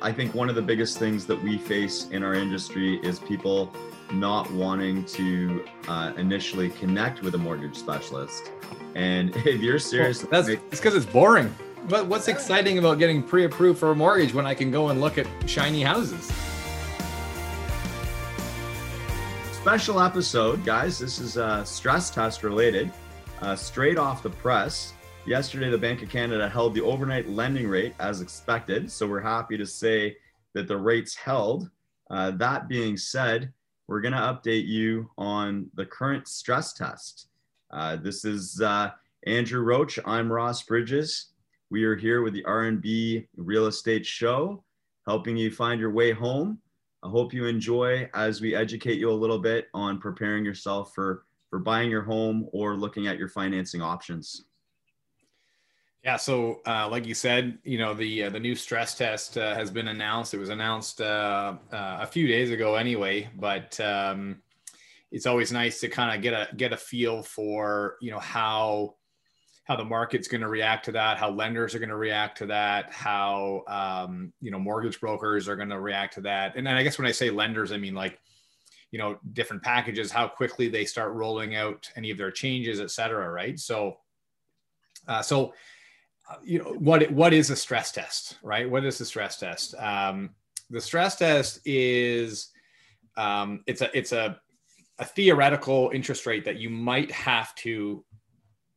I think one of the biggest things that we face in our industry is people not wanting to uh, initially connect with a mortgage specialist. And if you're serious, well, that's it's because it's boring. But what's exciting about getting pre-approved for a mortgage when I can go and look at shiny houses? Special episode, guys. This is uh, stress test related, uh, straight off the press. Yesterday, the Bank of Canada held the overnight lending rate as expected. So we're happy to say that the rates held. Uh, that being said, we're going to update you on the current stress test. Uh, this is uh, Andrew Roach. I'm Ross Bridges. We are here with the R&B Real Estate Show, helping you find your way home. I hope you enjoy as we educate you a little bit on preparing yourself for for buying your home or looking at your financing options. Yeah, so uh, like you said, you know the uh, the new stress test uh, has been announced. It was announced uh, uh, a few days ago, anyway. But um, it's always nice to kind of get a get a feel for you know how how the market's going to react to that, how lenders are going to react to that, how um, you know mortgage brokers are going to react to that. And then I guess when I say lenders, I mean like you know different packages, how quickly they start rolling out any of their changes, et cetera. Right. So uh, so you know what what is a stress test right? What is the stress test? Um, the stress test is um, it's a it's a, a theoretical interest rate that you might have to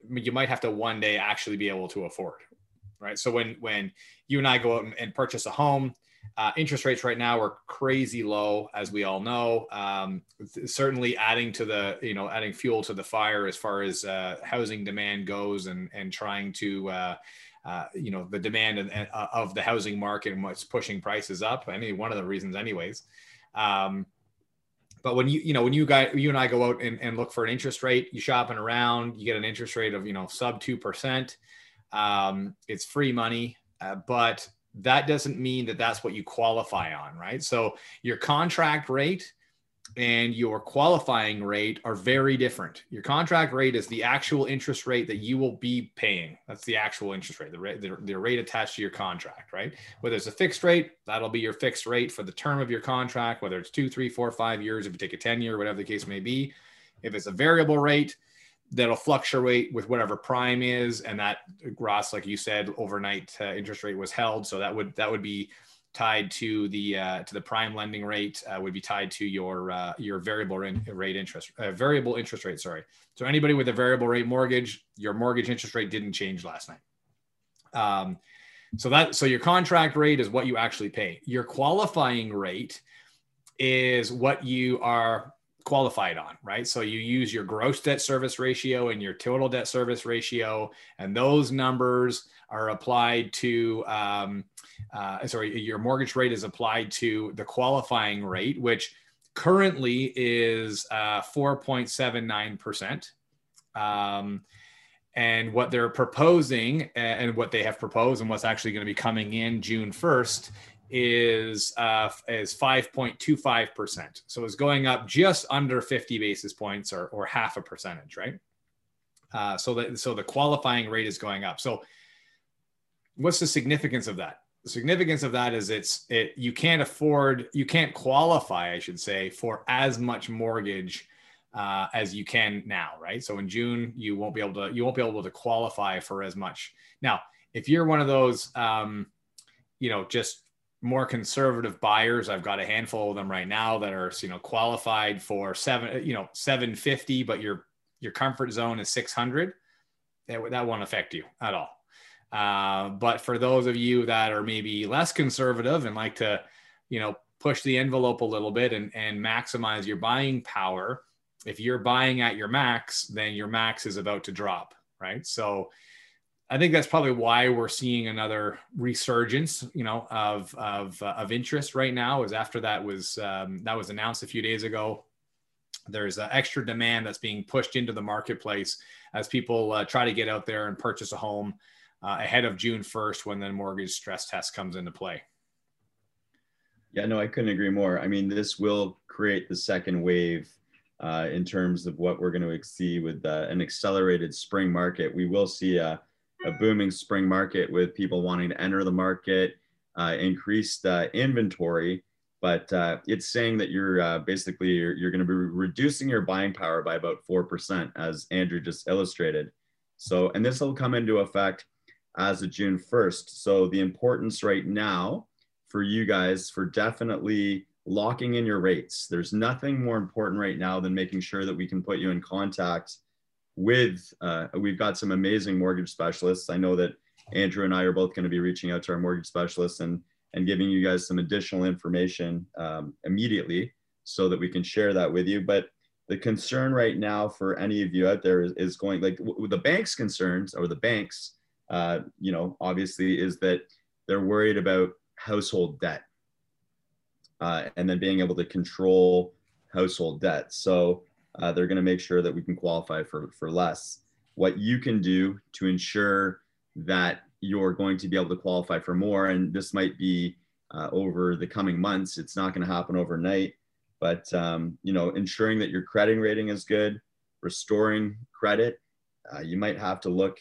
you might have to one day actually be able to afford right? So when when you and i go out and, and purchase a home uh, interest rates right now are crazy low, as we all know. Um, certainly, adding to the you know adding fuel to the fire as far as uh, housing demand goes, and and trying to uh, uh you know the demand of, uh, of, the housing market and what's pushing prices up. I mean, one of the reasons, anyways. Um, but when you you know when you guys you and I go out and, and look for an interest rate, you shopping around, you get an interest rate of you know sub two percent. Um, it's free money, uh, but that doesn't mean that that's what you qualify on, right? So your contract rate and your qualifying rate are very different. Your contract rate is the actual interest rate that you will be paying. That's the actual interest rate, the rate, the, the rate attached to your contract, right? Whether it's a fixed rate, that'll be your fixed rate for the term of your contract, whether it's two, three, four, five years, if you take a 10 year, whatever the case may be. If it's a variable rate, that'll fluctuate with whatever prime is and that gross like you said overnight uh, interest rate was held. So that would that would be tied to the uh, to the prime lending rate uh, would be tied to your uh, your variable rate interest uh, variable interest rate sorry. So anybody with a variable rate mortgage your mortgage interest rate didn't change last night. Um, so that so your contract rate is what you actually pay. Your qualifying rate is what you are qualified on, right? So you use your gross debt service ratio and your total debt service ratio, and those numbers are applied to, um, uh, sorry, your mortgage rate is applied to the qualifying rate, which currently is uh, 4.79%. Um, and what they're proposing and what they have proposed and what's actually going to be coming in June 1st is uh, is 5.25 percent. So it's going up just under 50 basis points, or or half a percentage, right? Uh, so that so the qualifying rate is going up. So what's the significance of that? The significance of that is it's it you can't afford you can't qualify, I should say, for as much mortgage uh, as you can now, right? So in June you won't be able to you won't be able to qualify for as much. Now, if you're one of those um, you know just more conservative buyers. I've got a handful of them right now that are, you know, qualified for seven, you know, 750, but your, your comfort zone is 600. That, that won't affect you at all. Uh, but for those of you that are maybe less conservative and like to, you know, push the envelope a little bit and, and maximize your buying power, if you're buying at your max, then your max is about to drop, right? So I think that's probably why we're seeing another resurgence, you know, of of, uh, of interest right now. Is after that was um, that was announced a few days ago. There's uh, extra demand that's being pushed into the marketplace as people uh, try to get out there and purchase a home uh, ahead of June 1st, when the mortgage stress test comes into play. Yeah, no, I couldn't agree more. I mean, this will create the second wave uh, in terms of what we're going to see with uh, an accelerated spring market. We will see a a booming spring market with people wanting to enter the market. uh, increased uh, inventory, but uh, it's saying that you're uh, basically you're, you're going to be reducing your buying power by about four percent, as Andrew just illustrated. So, and this will come into effect as of June 1st. So, the importance right now for you guys for definitely locking in your rates. There's nothing more important right now than making sure that we can put you in contact with. Uh, we've got some amazing mortgage specialists. I know that Andrew and I are both going to be reaching out to our mortgage specialists and and giving you guys some additional information um, immediately so that we can share that with you. But the concern right now for any of you out there is, is going like the bank's concerns or the banks, uh, you know, obviously is that they're worried about household debt uh, and then being able to control household debt. So uh, they're going to make sure that we can qualify for, for less. What you can do to ensure that you're going to be able to qualify for more. And this might be uh, over the coming months. It's not going to happen overnight, but um, you know, ensuring that your credit rating is good, restoring credit. Uh, you might have to look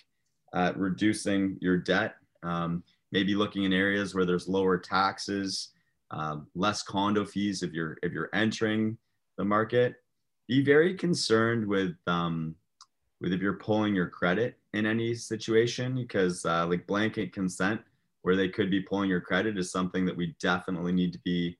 at reducing your debt. Um, maybe looking in areas where there's lower taxes, um, less condo fees if you're if you're entering the market. Be very concerned with um, with if you're pulling your credit in any situation because uh, like blanket consent where they could be pulling your credit is something that we definitely need to be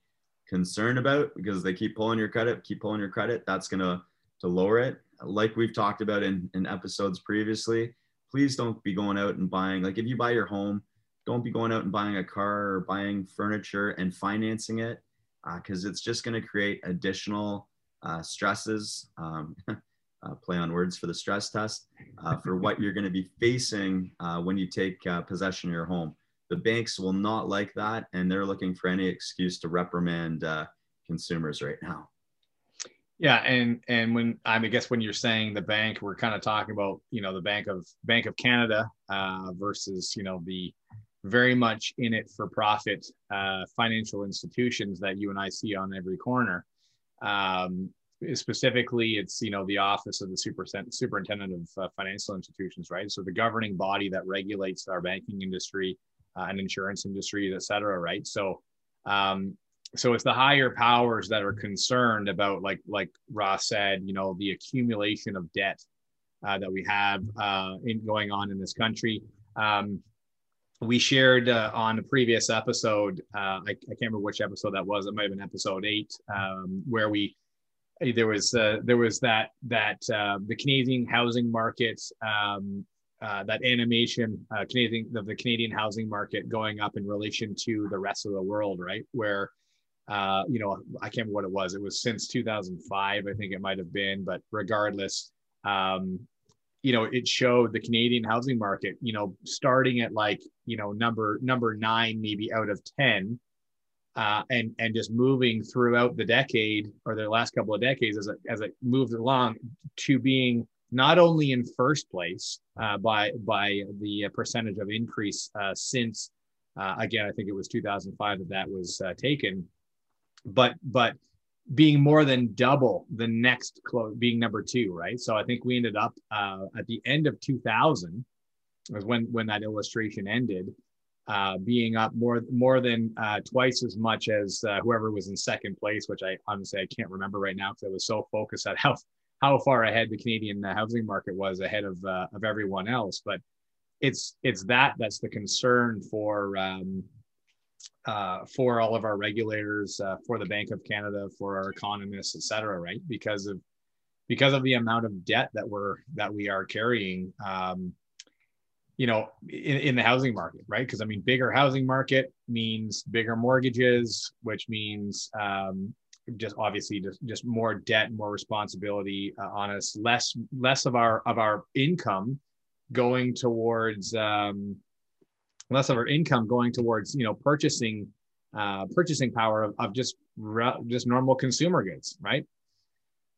concerned about because they keep pulling your credit keep pulling your credit that's going to to lower it. Like we've talked about in, in episodes previously please don't be going out and buying like if you buy your home don't be going out and buying a car or buying furniture and financing it because uh, it's just going to create additional uh, stresses um, uh, play on words for the stress test uh, for what you're going to be facing uh, when you take uh, possession of your home. The banks will not like that, and they're looking for any excuse to reprimand uh, consumers right now. Yeah, and and when I, mean, I guess when you're saying the bank, we're kind of talking about you know the Bank of Bank of Canada uh, versus you know the very much in it for profit financial institutions that you and I see on every corner. Um, specifically it's you know the office of the super, superintendent of uh, financial institutions right? So the governing body that regulates our banking industry uh, and insurance industry et cetera right? So um, so it's the higher powers that are concerned about like like ross said you know the accumulation of debt uh, that we have uh, in going on in this country. Um, we shared uh, on a previous episode uh, I, I, can't remember which episode that was it might have been episode eight um, where we there was uh, there was that that uh, the Canadian housing market um, uh, that animation uh, Canadian of the Canadian housing market going up in relation to the rest of the world, right? Where you know I can't remember what it was. It was since 2005, I think it might have been, but regardless, um, you know it showed the Canadian housing market, you know, starting at like you know number number nine maybe out of ten uh, and and just moving throughout the decade or the last couple of decades as it as it moved along to being not only in first place uh, by by the percentage of increase uh, since uh, again I think it was 2005 that that was uh, taken, but but being more than double the next close being number two right so I think we ended up uh, at the end of 2000 was when when that illustration ended uh, being up more more than uh, twice as much as uh, whoever was in second place, which I honestly I can't remember right now because I was so focused at how how far ahead the Canadian uh, housing market was ahead of uh, of everyone else. But it's it's that that's the concern for um, uh, for all of our regulators, for the Bank of Canada, for our economists, et cetera, right? Because of because of the amount of debt that we're that we are carrying. Um, you know, in, in the housing market, right? Because I mean, bigger housing market means bigger mortgages, which means um, just obviously just, just more debt, more responsibility uh, on us, less less of our of our income going towards um, less of our income going towards you know purchasing uh, purchasing power of, of just just normal consumer goods, right?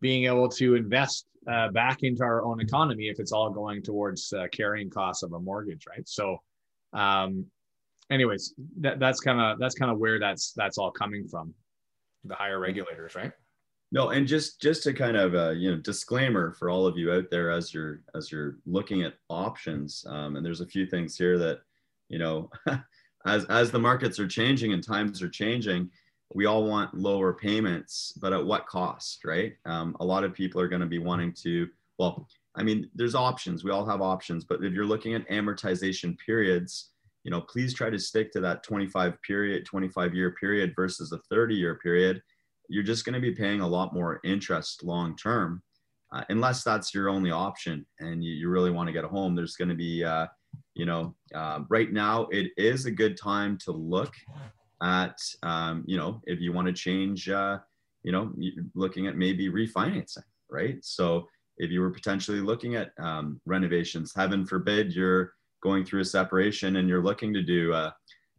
Being able to invest uh, back into our own economy if it's all going towards uh, carrying costs of a mortgage, right? So, um, anyways, that, that's kind of that's kind of where that's that's all coming from, the higher regulators, right? No, and just just to kind of uh, you know disclaimer for all of you out there as you're as you're looking at options, um, and there's a few things here that you know as as the markets are changing and times are changing, we all want lower payments, but at what cost, right? Um, a lot of people are going to be wanting to. Well, I mean, there's options. We all have options, but if you're looking at amortization periods, you know, please try to stick to that 25 period, 25 year period versus a 30 year period. You're just going to be paying a lot more interest long term, uh, unless that's your only option and you, you really want to get a home. There's going to be uh, you know, uh, right now it is a good time to look at, um, you know, if you want to change, uh, you know, looking at maybe refinancing, right? So if you were potentially looking at um, renovations, heaven forbid you're going through a separation and you're looking to do a,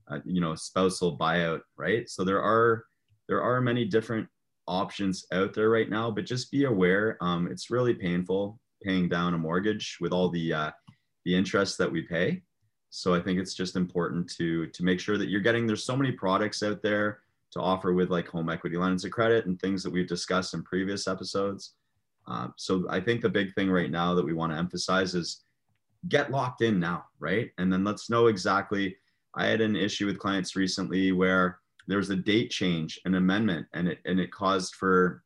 a, you know, spousal buyout, right? So there are there are many different options out there right now, but just be aware. Um, it's really painful paying down a mortgage with all the uh, the interest that we pay. So I think it's just important to to make sure that you're getting. There's so many products out there to offer with like home equity lines of credit and things that we've discussed in previous episodes. Uh, so I think the big thing right now that we want to emphasize is get locked in now, right? And then let's know exactly. I had an issue with clients recently where there was a date change, an amendment, and it and it caused for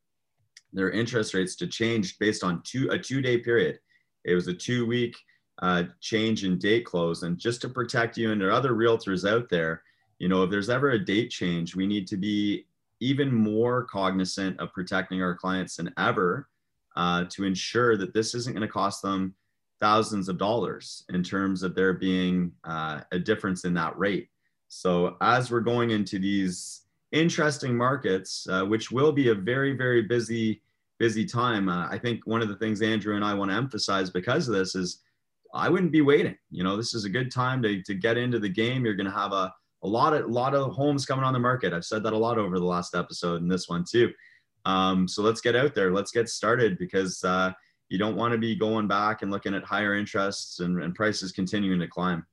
their interest rates to change based on two a two day period. It was a two week uh, change in date close. And just to protect you and other realtors out there, you know, if there's ever a date change, we need to be even more cognizant of protecting our clients than ever uh, to ensure that this isn't going to cost them thousands of dollars in terms of there being uh, a difference in that rate. So as we're going into these interesting markets, uh, which will be a very, very busy, busy time, uh, I think one of the things Andrew and I want to emphasize because of this is I wouldn't be waiting. You know, this is a good time to, to get into the game. You're going to have a, a lot of, lot of homes coming on the market. I've said that a lot over the last episode and this one too. Um, so let's get out there. Let's get started because uh, you don't want to be going back and looking at higher interests and, and prices continuing to climb.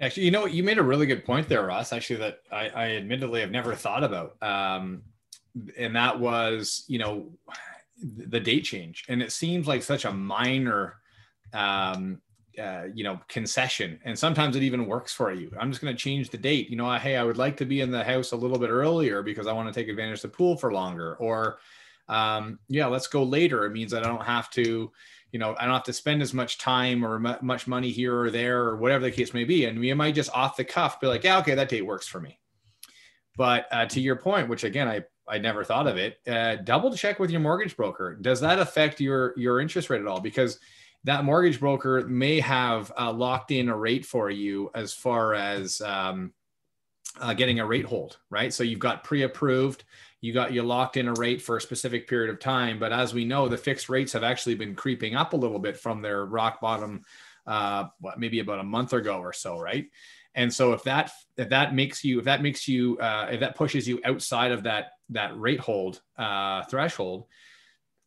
Actually, you know, you made a really good point there, Ross. Actually, that I, I admittedly have never thought about, um, and that was, you know, the date change. And it seems like such a minor um, uh, you know, concession. And sometimes it even works for you. I'm just going to change the date. You know, hey, I would like to be in the house a little bit earlier because I want to take advantage of the pool for longer. Or, um, yeah, let's go later. It means I don't have to, you know, I don't have to spend as much time or m- much money here or there or whatever the case may be. And we might just off the cuff be like, yeah, okay, that date works for me. But uh, to your point, which again, I I never thought of it. Uh, double check with your mortgage broker. Does that affect your your interest rate at all? Because that mortgage broker may have uh, locked in a rate for you as far as um, uh, getting a rate hold, right? So you've got pre-approved, you got you locked in a rate for a specific period of time. But as we know, the fixed rates have actually been creeping up a little bit from their rock bottom, uh, what, maybe about a month ago or so, right? And so if that if that makes you if that makes you uh, if that pushes you outside of that that rate hold uh, threshold,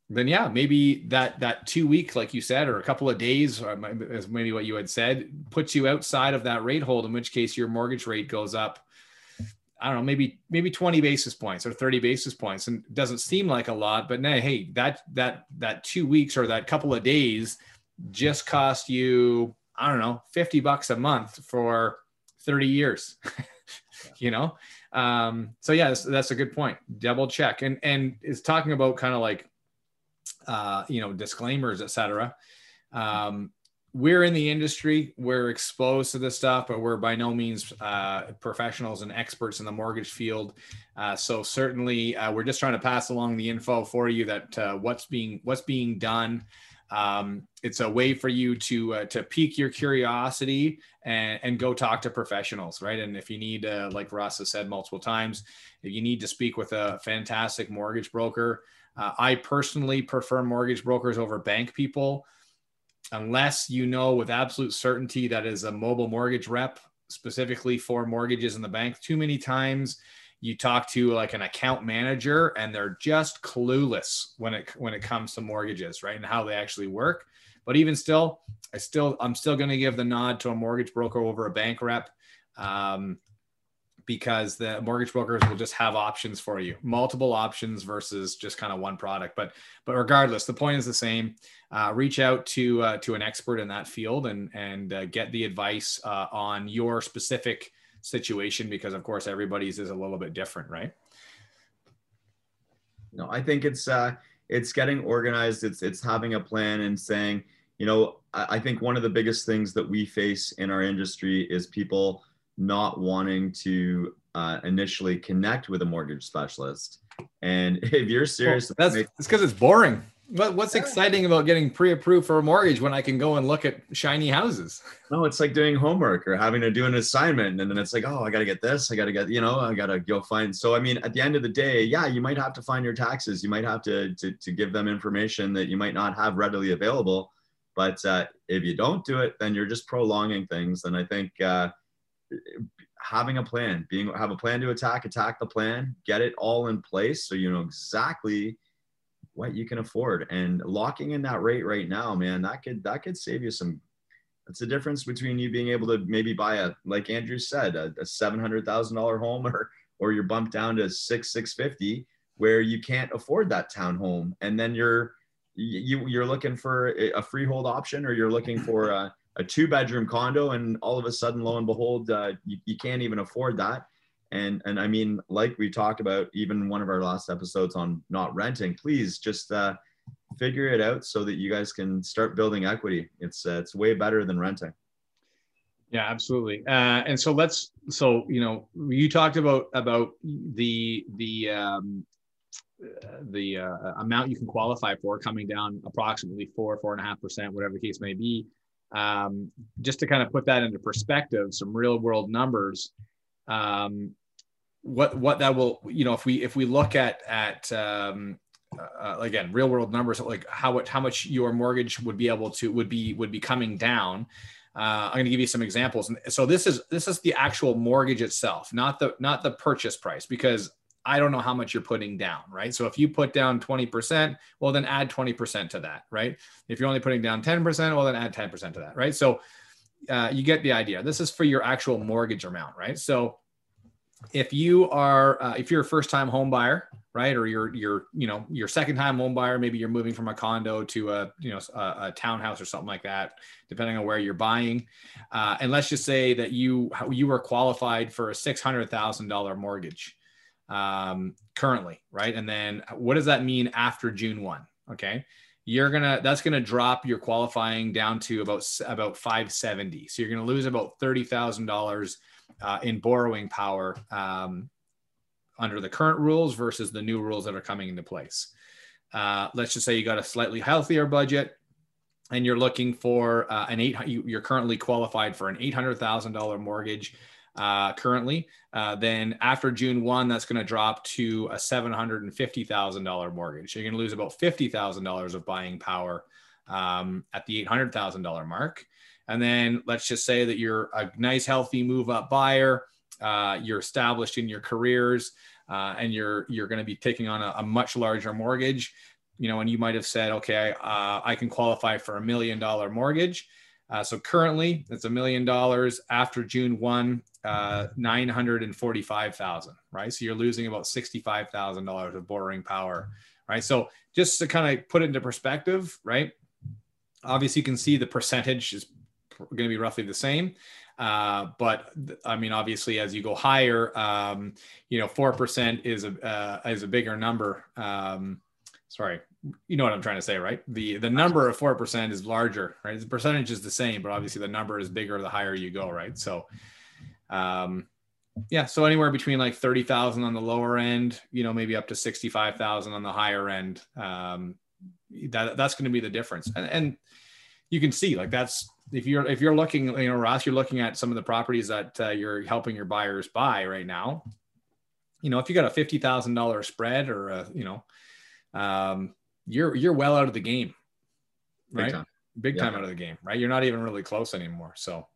then yeah, maybe that that two week, like you said, or a couple of days, or as maybe what you had said, puts you outside of that rate hold. In which case, your mortgage rate goes up. I don't know, maybe maybe 20 basis points or 30 basis points, and doesn't seem like a lot, but nah, hey, that that that two weeks or that couple of days just cost you, I don't know, 50 bucks a month for 30 years. you know, um, so yeah, that's, that's a good point. Double check, and and is talking about kind of like uh, you know, disclaimers, etc. Um, we're in the industry, we're exposed to this stuff, but we're by no means uh, professionals and experts in the mortgage field. Uh, so certainly, uh, we're just trying to pass along the info for you that uh, what's being what's being done. Um, it's a way for you to uh, to pique your curiosity and, and go talk to professionals, right? And if you need, uh, like Ross has said multiple times, if you need to speak with a fantastic mortgage broker, uh, I personally prefer mortgage brokers over bank people, unless you know with absolute certainty that is a mobile mortgage rep specifically for mortgages in the bank. Too many times you talk to like an account manager and they're just clueless when it when it comes to mortgages, right? And how they actually work. But even still, I still I'm still going to give the nod to a mortgage broker over a bank rep. Um, because the mortgage brokers will just have options for you, multiple options versus just kind of one product. But but regardless, the point is the same. Uh, reach out to uh, to an expert in that field and and uh, get the advice uh, on your specific situation because of course everybody's is a little bit different, right? No, I think it's uh, it's getting organized. It's it's having a plan and saying, you know, I, I think one of the biggest things that we face in our industry is people not wanting to uh, initially connect with a mortgage specialist. And if you're serious, well, that's it's because it's boring. What, what's exciting about getting pre-approved for a mortgage when I can go and look at shiny houses? No, it's like doing homework or having to do an assignment, and then it's like, oh, I got to get this, I got to get, you know, I got to go find. So, I mean, at the end of the day, yeah, you might have to find your taxes. You might have to to, to give them information that you might not have readily available. But uh, if you don't do it, then you're just prolonging things. And I think uh, having a plan, being have a plan to attack, attack the plan, get it all in place so you know exactly what you can afford. And locking in that rate right now man that could that could save you some that's the difference between you being able to maybe buy a like andrew said a, a $700000 home or or you're bumped down to six 650 where you can't afford that town home. And then you're you you're looking for a freehold option or you're looking for a, a two bedroom condo and all of a sudden lo and behold uh, you, you can't even afford that. And and i mean like we talked about even one of our last episodes on not renting please just uh, figure it out so that you guys can start building equity. It's uh, it's way better than renting. Yeah absolutely. Uh, and so let's so you know you talked about about the the um, the uh, amount you can qualify for coming down approximately four four and a half percent whatever the case may be um, just to kind of put that into perspective some real world numbers um, what what that will you know if we if we look at at um, uh, again real world numbers like how what how much your mortgage would be able to would be would be coming down uh, i'm going to give you some examples. So this is this is the actual mortgage itself not the not the purchase price because i don't know how much you're putting down right so if you put down 20% well then add 20% to that right if you're only putting down 10% well then add 10% to that right so uh, you get the idea. This is for your actual mortgage amount, right? So if you are uh, if you're a first time home buyer right or you're you're you know your second time home buyer maybe you're moving from a condo to a you know a, a townhouse or something like that depending on where you're buying uh, and let's just say that you you were qualified for a $600000 mortgage um, currently right? And then what does that mean after june 1 okay. You're gonna that's gonna drop your qualifying down to about about 570 so you're gonna lose about $30000 uh, in borrowing power um, under the current rules versus the new rules that are coming into place. Uh, let's just say you got a slightly healthier budget and you're looking for uh, an eight you're currently qualified for an $800000 mortgage uh, currently. Uh, then after June 1, that's going to drop to a $750,000 mortgage. You're going to lose about $50,000 of buying power um, at the $800,000 mark. And then let's just say that you're a nice, healthy move up buyer. Uh, you're established in your careers uh, and you're, you're going to be taking on a, a much larger mortgage you know, and you might have said, okay, uh, I can qualify for a million dollar mortgage. Uh, so currently, it's a million dollars. After June one, uh, nine hundred and forty-five thousand. Right, so you're losing about sixty-five thousand dollars of borrowing power. Right, so just to kind of put it into perspective, right? Obviously, you can see the percentage is going to be roughly the same. Uh, but I mean, obviously, as you go higher, um, you know, four percent is a uh, is a bigger number. Um, sorry, you know what I'm trying to say, right? The the number of four percent is larger, right? The percentage is the same, but obviously the number is bigger the higher you go, right? So, um, yeah, so anywhere between like thirty thousand on the lower end, you know, maybe up to sixty five thousand on the higher end. Um, that that's going to be the difference, and, and you can see like that's if you're if you're looking, you know, Ross, you're looking at some of the properties that uh, you're helping your buyers buy right now. You know, if you got a fifty thousand dollar spread or a, you know, um, you're you're well out of the game, right? Big time, Big yeah. time out of the game, right? You're not even really close anymore. So,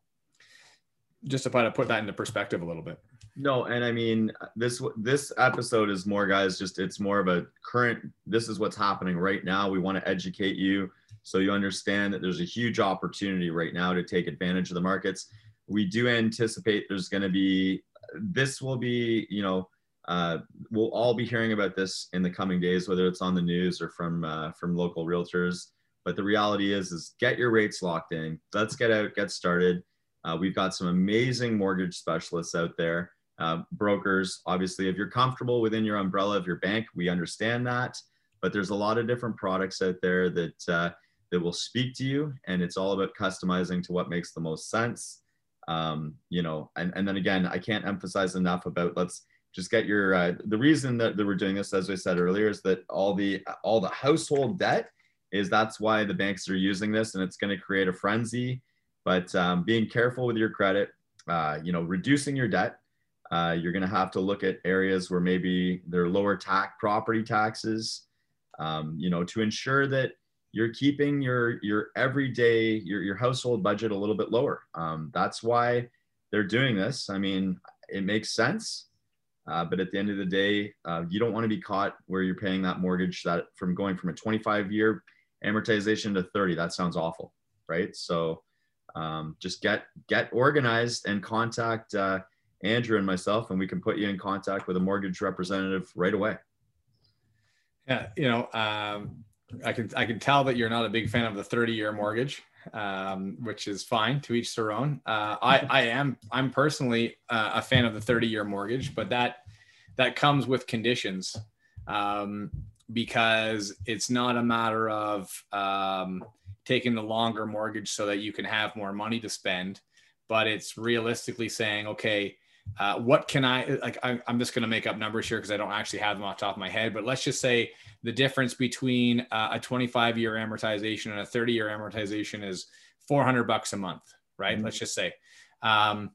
just to try to put that into perspective a little bit. No, and I mean this this episode is more guys. Just it's more of a current. This is what's happening right now. We want to educate you so you understand that there's a huge opportunity right now to take advantage of the markets. We do anticipate there's going to be. This will be you know uh, we'll all be hearing about this in the coming days, whether it's on the news or from uh, from local realtors. But the reality is, is get your rates locked in. Let's get out, get started. Uh, we've got some amazing mortgage specialists out there, uh, brokers. Obviously, if you're comfortable within your umbrella of your bank, we understand that. But there's a lot of different products out there that uh, that will speak to you, and it's all about customizing to what makes the most sense. Um, you know, and, and then again, I can't emphasize enough about let's just get your uh, the reason that, we're doing this as i said earlier is that all the all the household debt is that's why the banks are using this and it's going to create a frenzy but um, being careful with your credit, uh, you know, reducing your debt. Uh, you're going to have to look at areas where maybe there are lower tax property taxes, um, you know, to ensure that you're keeping your your everyday your your household budget a little bit lower. Um, that's why they're doing this. I mean, it makes sense, uh, but at the end of the day, uh, you don't want to be caught where you're paying that mortgage that from going from a 25 year amortization to 30. That sounds awful, right? So um, just get get organized and contact uh, Andrew and myself, and we can put you in contact with a mortgage representative right away. Yeah, you know, um, I can I can tell that you're not a big fan of the 30 year mortgage, um, which is fine. To each their own. Uh, I I am I'm personally uh, a fan of the 30 year mortgage, but that that comes with conditions um, because it's not a matter of um, taking the longer mortgage so that you can have more money to spend but it's realistically saying okay uh, what can i like I, am just going to make up numbers here because i don't actually have them off the top of my head but let's just say the difference between uh, a 25 year amortization and a 30 year amortization is 400 bucks a month right mm-hmm. let's just say um,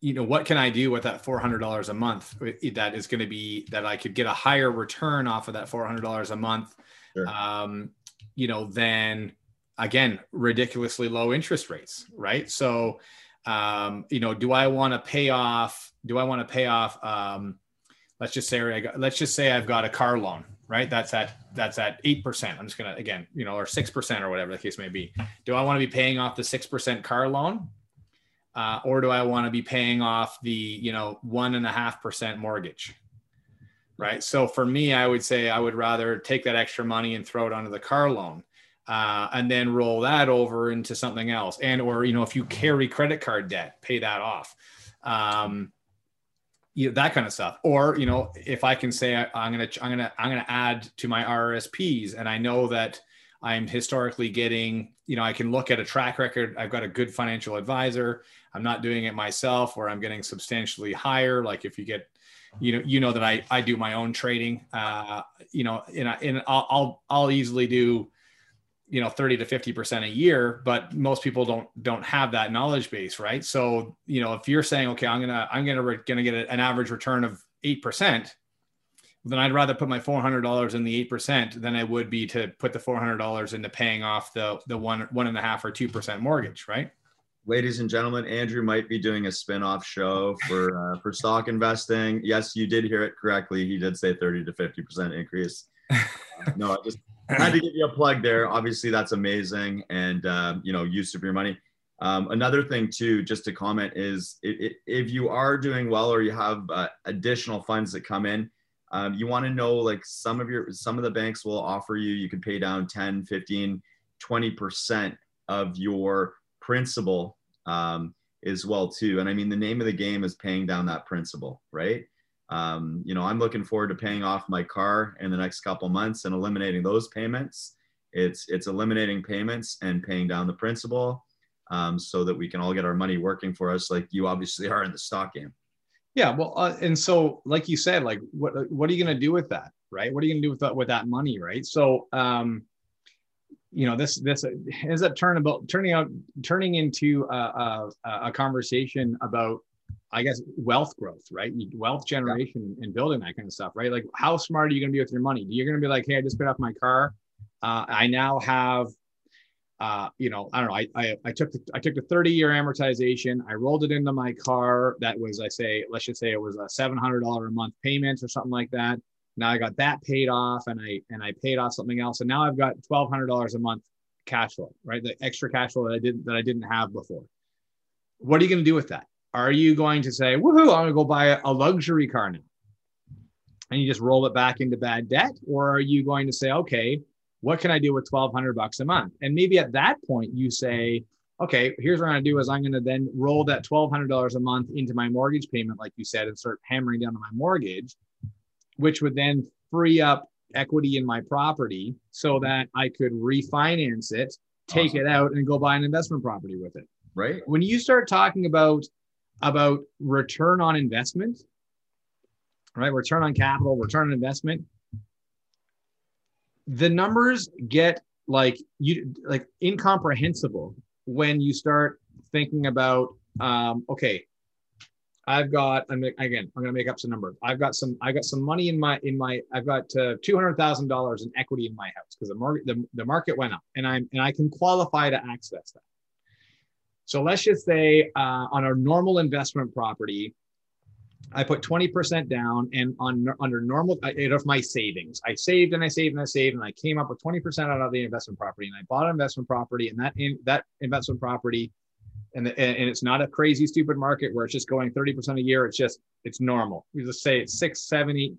you know what can i do with that $400 a month that is going to be that i could get a higher return off of that $400 a month sure. um, you know, than again, ridiculously low interest rates, right? So, um, you know, do I want to pay off, do I want to pay off, um, let's just say, I got, let's just say I've got a car loan, right? That's at, that's at 8%. I'm just going to, again, you know, or 6% or whatever the case may be. Do I want to be paying off the 6% car loan? Uh, or do I want to be paying off the, you know, one and a half percent mortgage? right? So for me, I would say I would rather take that extra money and throw it onto the car loan. Uh, and then roll that over into something else and or you know if you carry credit card debt pay that off um, you know, that kind of stuff or you know if i can say I, i'm gonna i'm gonna i'm gonna add to my rsps and i know that i'm historically getting you know i can look at a track record i've got a good financial advisor i'm not doing it myself or i'm getting substantially higher like if you get you know you know that I I do my own trading. Uh, you know, and I, and I'll, I'll I'll easily do you know 30 to 50 percent a year but most people don't don't have that knowledge base right so you know if you're saying okay i'm gonna i'm gonna re- gonna get an average return of 8 percent then i'd rather put my $400 in the 8 percent than i would be to put the $400 into paying off the the one one and a half or two percent mortgage right ladies and gentlemen, Andrew might be doing a spin-off show for uh, for stock investing. Yes, you did hear it correctly. He did say 30 to 50 percent increase. Uh, no, I just had to give you a plug there. Obviously, that's amazing, and um, you know, use of your money. Um, another thing too, just to comment is it, it, if you are doing well or you have uh, additional funds that come in, um, you want to know like some of your some of the banks will offer you you can pay down 10 15 20% of your principal um, as well too. And I mean, the name of the game is paying down that principal, right? Um, you know, I'm looking forward to paying off my car in the next couple months and eliminating those payments. It's it's eliminating payments and paying down the principal, um, so that we can all get our money working for us, like you obviously are in the stock game. Yeah, well, uh, and so like you said, like what what are you going to do with that, right? What are you going to do with that with that money, right? So, um, you know this this ends up turning about turning out turning into a, a, a, conversation about i guess wealth growth right wealth generation yeah. and building that kind of stuff right like how smart are you going to be with your money you're going to be like hey i just paid off my car uh, i now have uh, you know, I don't know. I, I, I took the, I took the 30 year amortization. I rolled it into my car. That was, I say, let's just say it was a $700 a month payment or something like that. Now I got that paid off and I and I paid off something else. And now I've got twelve hundred dollars a month cash flow, right? The extra cash flow that I didn't that I didn't have before. What are you going to do with that? Are you going to say, woohoo, I'm going to go buy a, luxury car now? And you just roll it back into bad debt? Or are you going to say, okay, what can I do with 1200 bucks a month? And maybe at that point you say, okay, here's what I'm going to do is I'm going to then roll that $1,200 a month into my mortgage payment, like you said, and start hammering down on my mortgage, which would then free up equity in my property so that I could refinance it, take awesome. it out, and go buy an investment property with it. Right. When you start talking about about return on investment, right? Return on capital, return on investment. The numbers get like you like incomprehensible when you start thinking about um, okay i've got i'm again i'm going to make up some numbers i've got some i got some money in my in my i've got uh, $200000 in equity in my house because the market the, the market went up and i'm and i can qualify to access that so let's just say uh, on a normal investment property I put 20% down and on under normal out of my savings. I saved and I saved and I saved and I came up with 20% out of the investment property and I bought an investment property and that in, that investment property and, the, and it's not a crazy stupid market where it's just going 30% a year. It's just it's normal. We just say it's six, 70%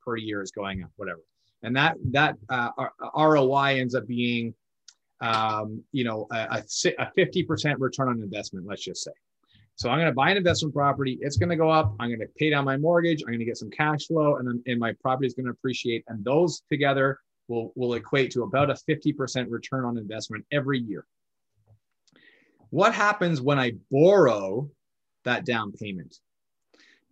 per year is going up, whatever. And that that uh, ROI ends up being um, you know a, a 50% return on investment, let's just say. So I'm going to buy an investment property. It's going to go up. I'm going to pay down my mortgage. I'm going to get some cash flow, and then and my property is going to appreciate. And those together will will equate to about a 50% return on investment every year. What happens when I borrow that down payment?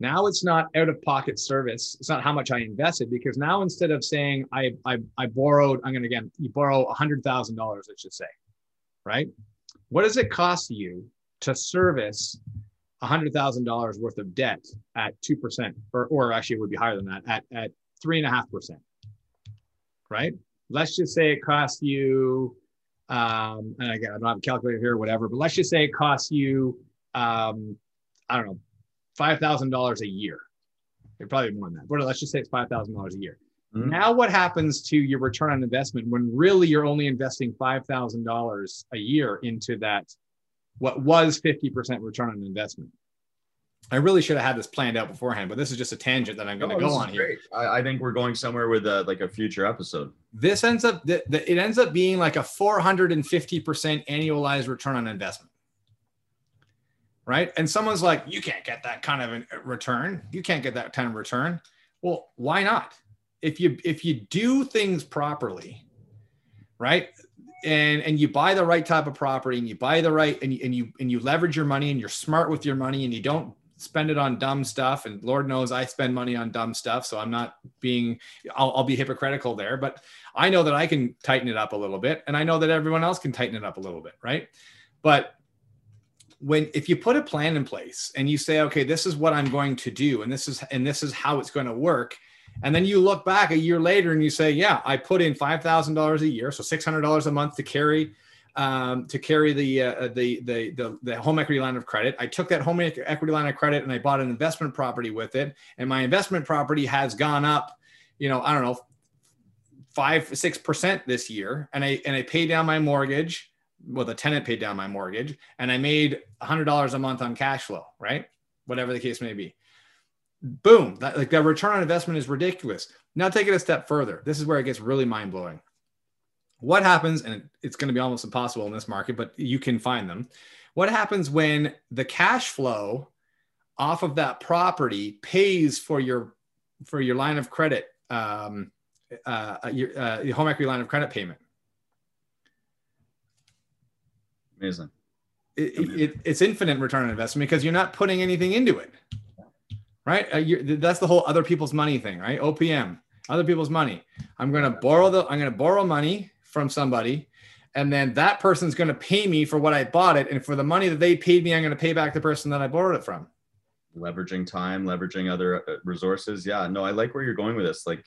Now it's not out of pocket service. It's not how much I invested because now instead of saying I I, I borrowed, I'm going to again you borrow hundred thousand dollars. Let's just say, right? What does it cost you to service $100,000 worth of debt at 2%, or, or actually it would be higher than that, at, at 3.5%. Right? Let's just say it costs you, um, and again, I don't have a calculator here, whatever, but let's just say it costs you, um, I don't know, $5,000 a year. It probably more than that, but let's just say it's $5,000 a year. Mm-hmm. Now, what happens to your return on investment when really you're only investing $5,000 a year into that what was 50% return on investment. I really should have had this planned out beforehand, but this is just a tangent that I'm going to go on here. I, I, think we're going somewhere with a, like a future episode. This ends up the, the, it ends up being like a 450% annualized return on investment. Right? And someone's like, "You can't get that kind of a uh, return. You can't get that kind of return." Well, why not? If you if you do things properly, right? and and you buy the right type of property and you buy the right and you, and you and you leverage your money and you're smart with your money and you don't spend it on dumb stuff and lord knows i spend money on dumb stuff so i'm not being I'll, I'll, be hypocritical there but i know that i can tighten it up a little bit and i know that everyone else can tighten it up a little bit right but when if you put a plan in place and you say okay this is what i'm going to do and this is and this is how it's going to work and then you look back a year later and you say, yeah, I put in $5,000 a year. So $600 a month to carry, um, to carry the, uh, the, the, the, the home equity line of credit. I took that home equity line of credit and I bought an investment property with it. And my investment property has gone up, you know, I don't know, five, 6% this year. And I, and I paid down my mortgage. Well, the tenant paid down my mortgage and I made $100 a month on cash flow, right? Whatever the case may be boom, that, like that return on investment is ridiculous. Now take it a step further. This is where it gets really mind blowing. What happens, and it's going to be almost impossible in this market, but you can find them. What happens when the cash flow off of that property pays for your for your line of credit, um, uh, your, uh, your home equity line of credit payment? Amazing. It, it, it's infinite return on investment because you're not putting anything into it right? Uh, that's the whole other people's money thing, right? OPM, other people's money. I'm going to borrow the, I'm going to borrow money from somebody, and then that person's going to pay me for what I bought it, and for the money that they paid me, I'm going to pay back the person that I borrowed it from. Leveraging time, leveraging other uh, resources. Yeah, no, I like where you're going with this. Like,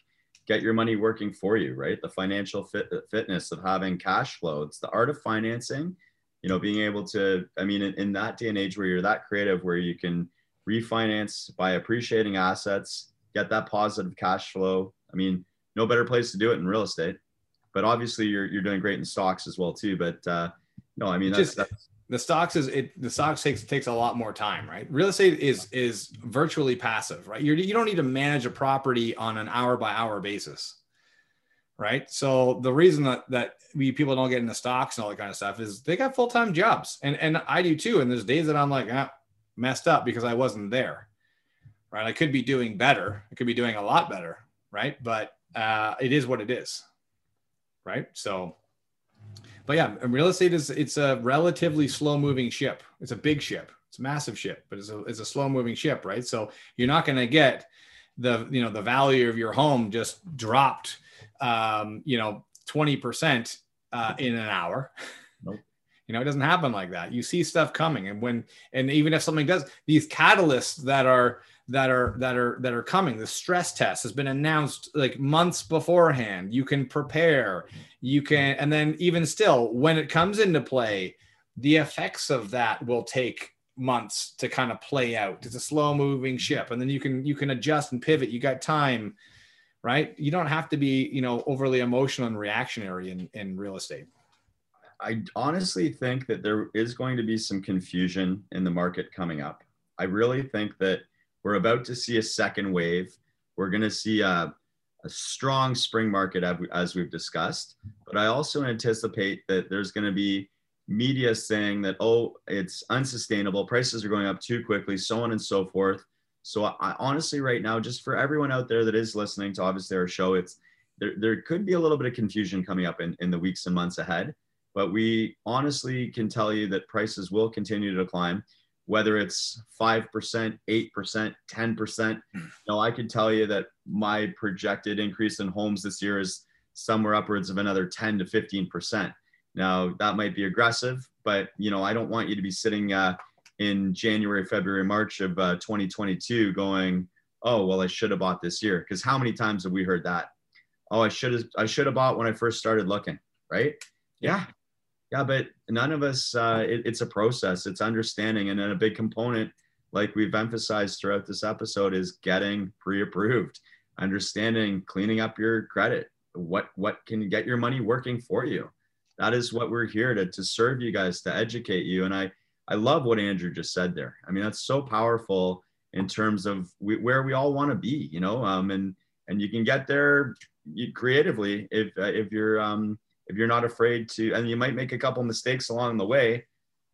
get your money working for you, right? The financial fit, uh, fitness of having cash flow. It's the art of financing. You know, being able to. I mean, in, in that day and age where you're that creative, where you can refinance by appreciating assets, get that positive cash flow. I mean, no better place to do it in real estate. But obviously, you're you're doing great in stocks as well too. But uh, no, I mean that's, Just, that's the stocks is it the stocks takes takes a lot more time, right? Real estate is is virtually passive, right? You're, you don't need to manage a property on an hour by hour basis, right? So the reason that that we people don't get into stocks and all that kind of stuff is they got full time jobs, and and I do too. And there's days that I'm like, ah, messed up because I wasn't there, right? I could be doing better. I could be doing a lot better, right? But uh, it is what it is, right? So, but yeah, real estate is it's a relatively slow moving ship. It's a big ship. It's a massive ship, but it's a it's a slow moving ship, right? So you're not going to get the you know the value of your home just dropped um, you know 20% uh, in an hour. Nope. You know, it doesn't happen like that. You see stuff coming, and when and even if something does, these catalysts that are that are that are that are coming, the stress test has been announced like months beforehand. You can prepare, you can, and then even still, when it comes into play, the effects of that will take months to kind of play out. It's a slow moving mm-hmm. ship, and then you can you can adjust and pivot. You got time right? You don't have to be, you know, overly emotional and reactionary in, in real estate. I honestly think that there is going to be some confusion in the market coming up. I really think that we're about to see a second wave. We're going to see a, a strong spring market as we've discussed, but I also anticipate that there's going to be media saying that, oh, it's unsustainable, prices are going up too quickly, so on and so forth. So I, honestly, right now, just for everyone out there that is listening to obviously our show, it's there, there could be a little bit of confusion coming up in, in the weeks and months ahead. But we honestly can tell you that prices will continue to climb, whether it's 5%, 8%, 10%. You know, I can tell you that my projected increase in homes this year is somewhere upwards of another 10 to 15%. Now, that might be aggressive, but you know, I don't want you to be sitting uh, in January, February, March of uh, 2022 going, oh, well, I should have bought this year. Because how many times have we heard that? Oh, I should have, I should have bought when I first started looking, right? Yeah. Yeah. But none of us, uh, it, it's a process, it's understanding. And then a big component, like we've emphasized throughout this episode, is getting pre approved, understanding, cleaning up your credit. What, what can get your money working for you? That is what we're here to, to serve you guys, to educate you. And I, I love what Andrew just said there. I mean, that's so powerful in terms of we, where we all want to be, you know, um, and and you can get there creatively if uh, if you're um, if you're not afraid to, and you might make a couple mistakes along the way,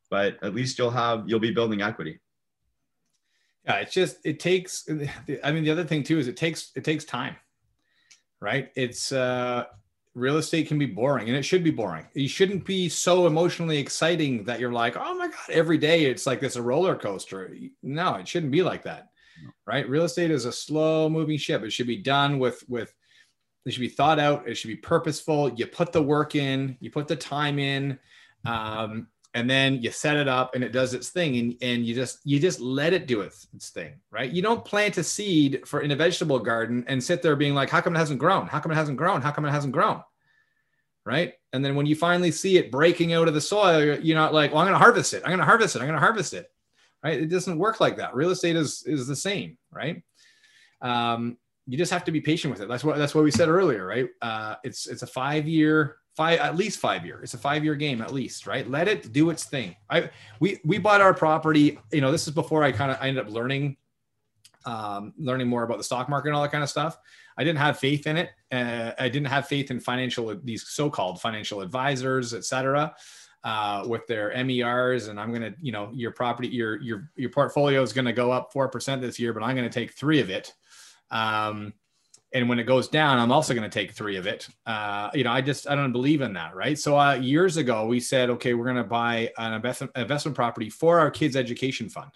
but at least you'll have you'll be building equity. Yeah, it's just it takes. I mean, the other thing too is it takes it takes time, right? It's uh, real estate can be boring and it should be boring. You shouldn't be so emotionally exciting that you're like, oh my God, every day it's like this a roller coaster. No, it shouldn't be like that. No. Right. Real estate is a slow moving ship. It should be done with, with, it should be thought out. It should be purposeful. You put the work in, you put the time in, um, and then you set it up and it does its thing and, and you just you just let it do its, its thing right? You don't plant a seed for in a vegetable garden and sit there being like how come it hasn't grown? How come it hasn't grown? How come it hasn't grown? Right? And then when you finally see it breaking out of the soil you're not like well i'm going to harvest it. I'm going to harvest it. I'm going to harvest it. Right? It doesn't work like that. Real estate is is the same right? Um, you just have to be patient with it. That's what that's what we said earlier right? Uh, it's it's a five year five at least five year it's a five year game at least right? Let it do its thing. I we we bought our property you know this is before i kind of i ended up learning um, learning more about the stock market and all that kind of stuff. I didn't have faith in it. Uh, i didn't have faith in financial these so-called financial advisors etc uh, with their MERs, and I'm gonna, you know, your property, your your your portfolio is gonna go up four percent this year, but I'm gonna take three of it. Um, and when it goes down i'm also going to take three of it. Uh, you know i just i don't believe in that right? So uh, years ago we said okay we're going to buy an investment, property for our kids education fund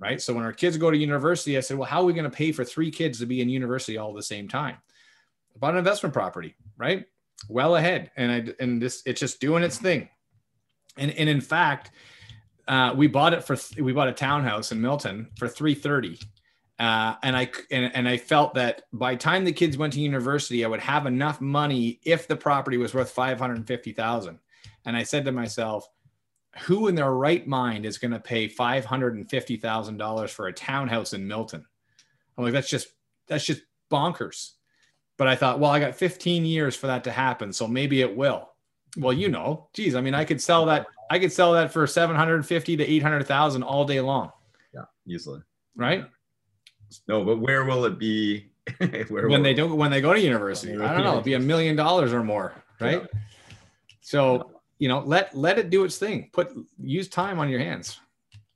right? So when our kids go to university i said well how are we going to pay for three kids to be in university all at the same time? Bought an investment property right? Well ahead. And i and this it's just doing its thing. And and in fact uh, we bought it for we bought a townhouse in milton for 330 uh, and I and, and I felt that by time the kids went to university, I would have enough money if the property was worth five hundred fifty thousand. And I said to myself, who in their right mind is going to pay five hundred and fifty thousand dollars for a townhouse in Milton? I'm like, that's just that's just bonkers. But I thought, well, I got 15 years for that to happen, so maybe it will. Well, you know, geez, I mean, I could sell that. I could sell that for 750 to 800,000 all day long. Yeah, easily. Right. No, but where will it be Where when they don't when they go to university. I don't know, it'll be a million dollars or more, right? So you know, let let it do its thing. Put use time on your hands.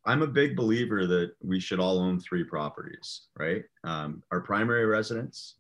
I'm a big believer that we should all own three properties, right? Um, our primary residence,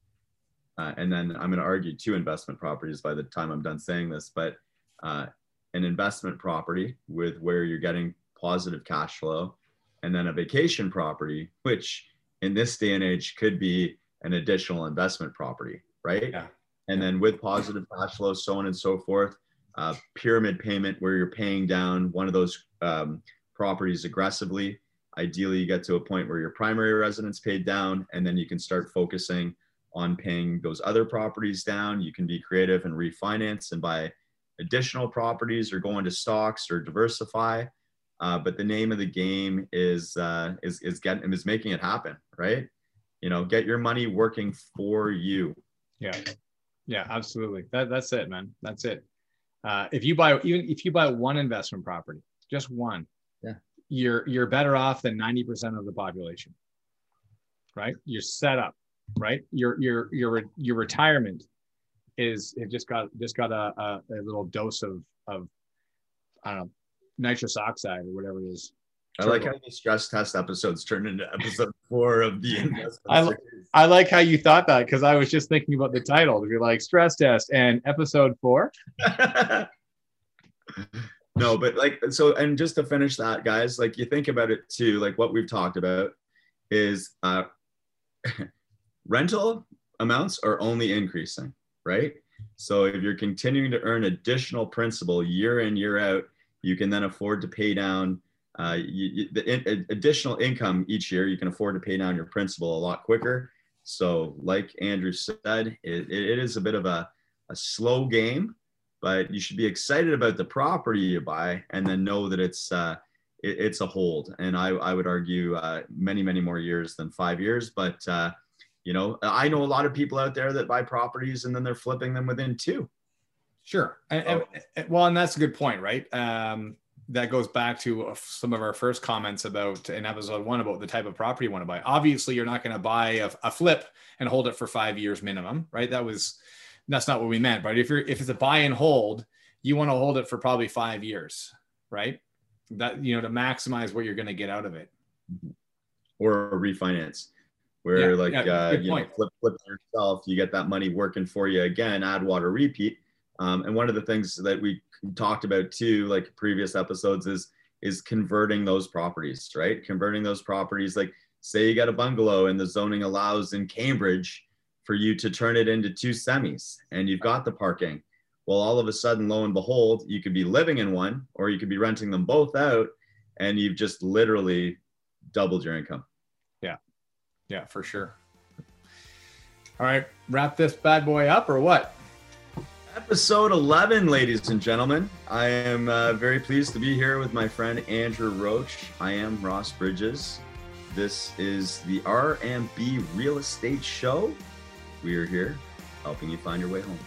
uh, and then I'm going to argue two investment properties by the time I'm done saying this, but uh, an investment property with where you're getting positive cash flow, and then a vacation property, which in this day and age could be an additional investment property, right? Yeah. And then with positive cash flow, so on and so forth, uh, pyramid payment where you're paying down one of those um, properties aggressively. Ideally, you get to a point where your primary residence paid down, and then you can start focusing on paying those other properties down. You can be creative and refinance and buy additional properties or go into stocks or diversify. Uh, but the name of the game is uh, is is getting is making it happen, right? You know, get your money working for you. Yeah, yeah, absolutely. That that's it, man. That's it. Uh, if you buy even if you buy one investment property, just one, Yeah. you're you're better off than ninety percent of the population. Right? You're set up. Right? Your your your your retirement is it just got just got a, a, a little dose of of I don't know nitrous oxide or whatever it is. I like how the stress test episodes turned into episode four of the investment I series. I like how you thought that because I was just thinking about the title to be like stress test and episode four. no, but like so, and just to finish that, guys, like you think about it too, like what we've talked about is uh rental amounts are only increasing, right? So if you're continuing to earn additional principal year in, year out, you can then afford to pay down uh, you, you- the in, additional income each year. You can afford to pay down your principal a lot quicker. So, like Andrew said, it, it is a bit of a, a slow game, but you should be excited about the property you buy and then know that it's uh, it, it's a hold. And I, I would argue uh, many, many more years than five years. But uh, you know, I know a lot of people out there that buy properties and then they're flipping them within two. Sure. And, and- and- well, and that's a good point, right? Um, that goes back to uh, some of our first comments about in episode one about the type of property you want to buy. Obviously, you're not going to buy a, a flip and hold it for five years minimum, right? That was that's not what we meant. But if you're if it's a buy and hold, you want to hold it for probably five years, right? That you know to maximize what you're going to get out of it. or a refinance where Yeah, like yeah, uh, you know flip flip yourself you get that money working for you again add water repeat um, and one of the things that we talked about too like previous episodes is is converting those properties right converting those properties like say you got a bungalow and the zoning allows in cambridge for you to turn it into two semis and you've got the parking well all of a sudden lo and behold you could be living in one or you could be renting them both out and you've just literally doubled your income Yeah, Yeah, for sure. All right, wrap this bad boy up or what? Episode 11, ladies and gentlemen. I am uh, very pleased to be here with my friend Andrew Roach. I am Ross Bridges. This is the R&B Real Estate Show. We are here helping you find your way home.